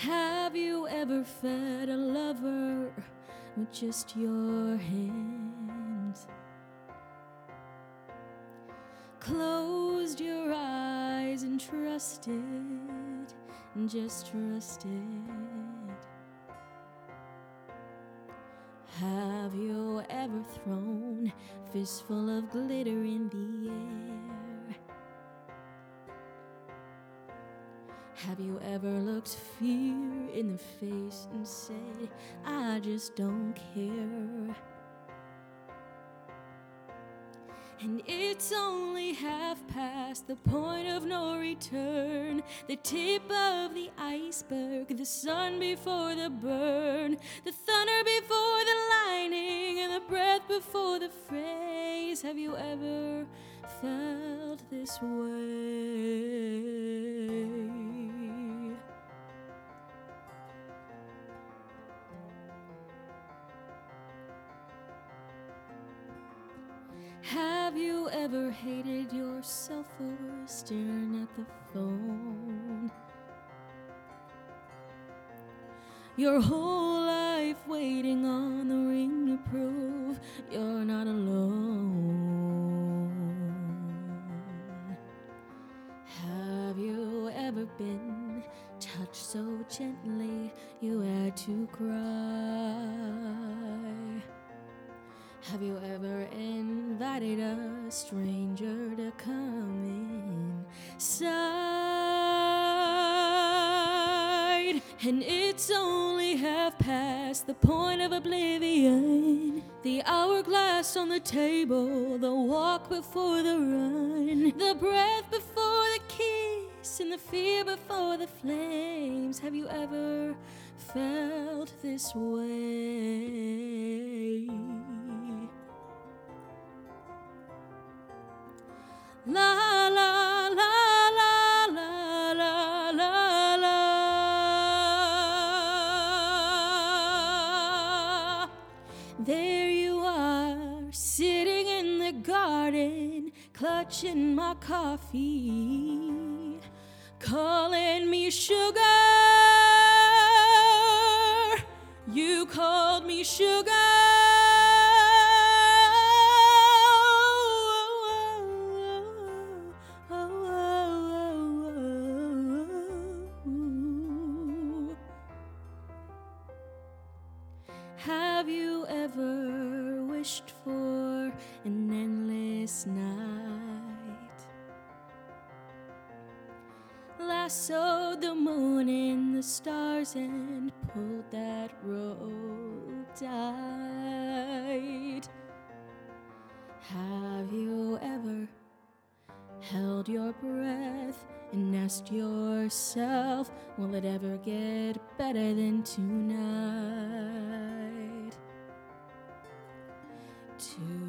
Have you ever fed a lover with just your hands? Closed your eyes and trusted, and just trusted. Have you ever thrown fistful of glitter in the air? Have you ever looked fear in the face and said, I just don't care? And it's only half past the point of no return. The tip of the iceberg, the sun before the burn, the thunder before the lightning, and the breath before the phrase. Have you ever felt this way? Have you ever hated yourself for staring at the phone? Your whole life waiting on the ring to prove you're not alone. Have you ever been touched so gently you had to cry? Have you ever invited a stranger to come inside? And it's only half past the point of oblivion. The hourglass on the table, the walk before the run, the breath before the kiss, and the fear before the flames. Have you ever felt this way? There you are, sitting in the garden, clutching my coffee, calling me sugar. You called me sugar. Have you ever wished for an endless night? Lassoed the moon and the stars and pulled that rope tight. Have you ever held your breath and asked yourself, will it ever get better than tonight? Tonight.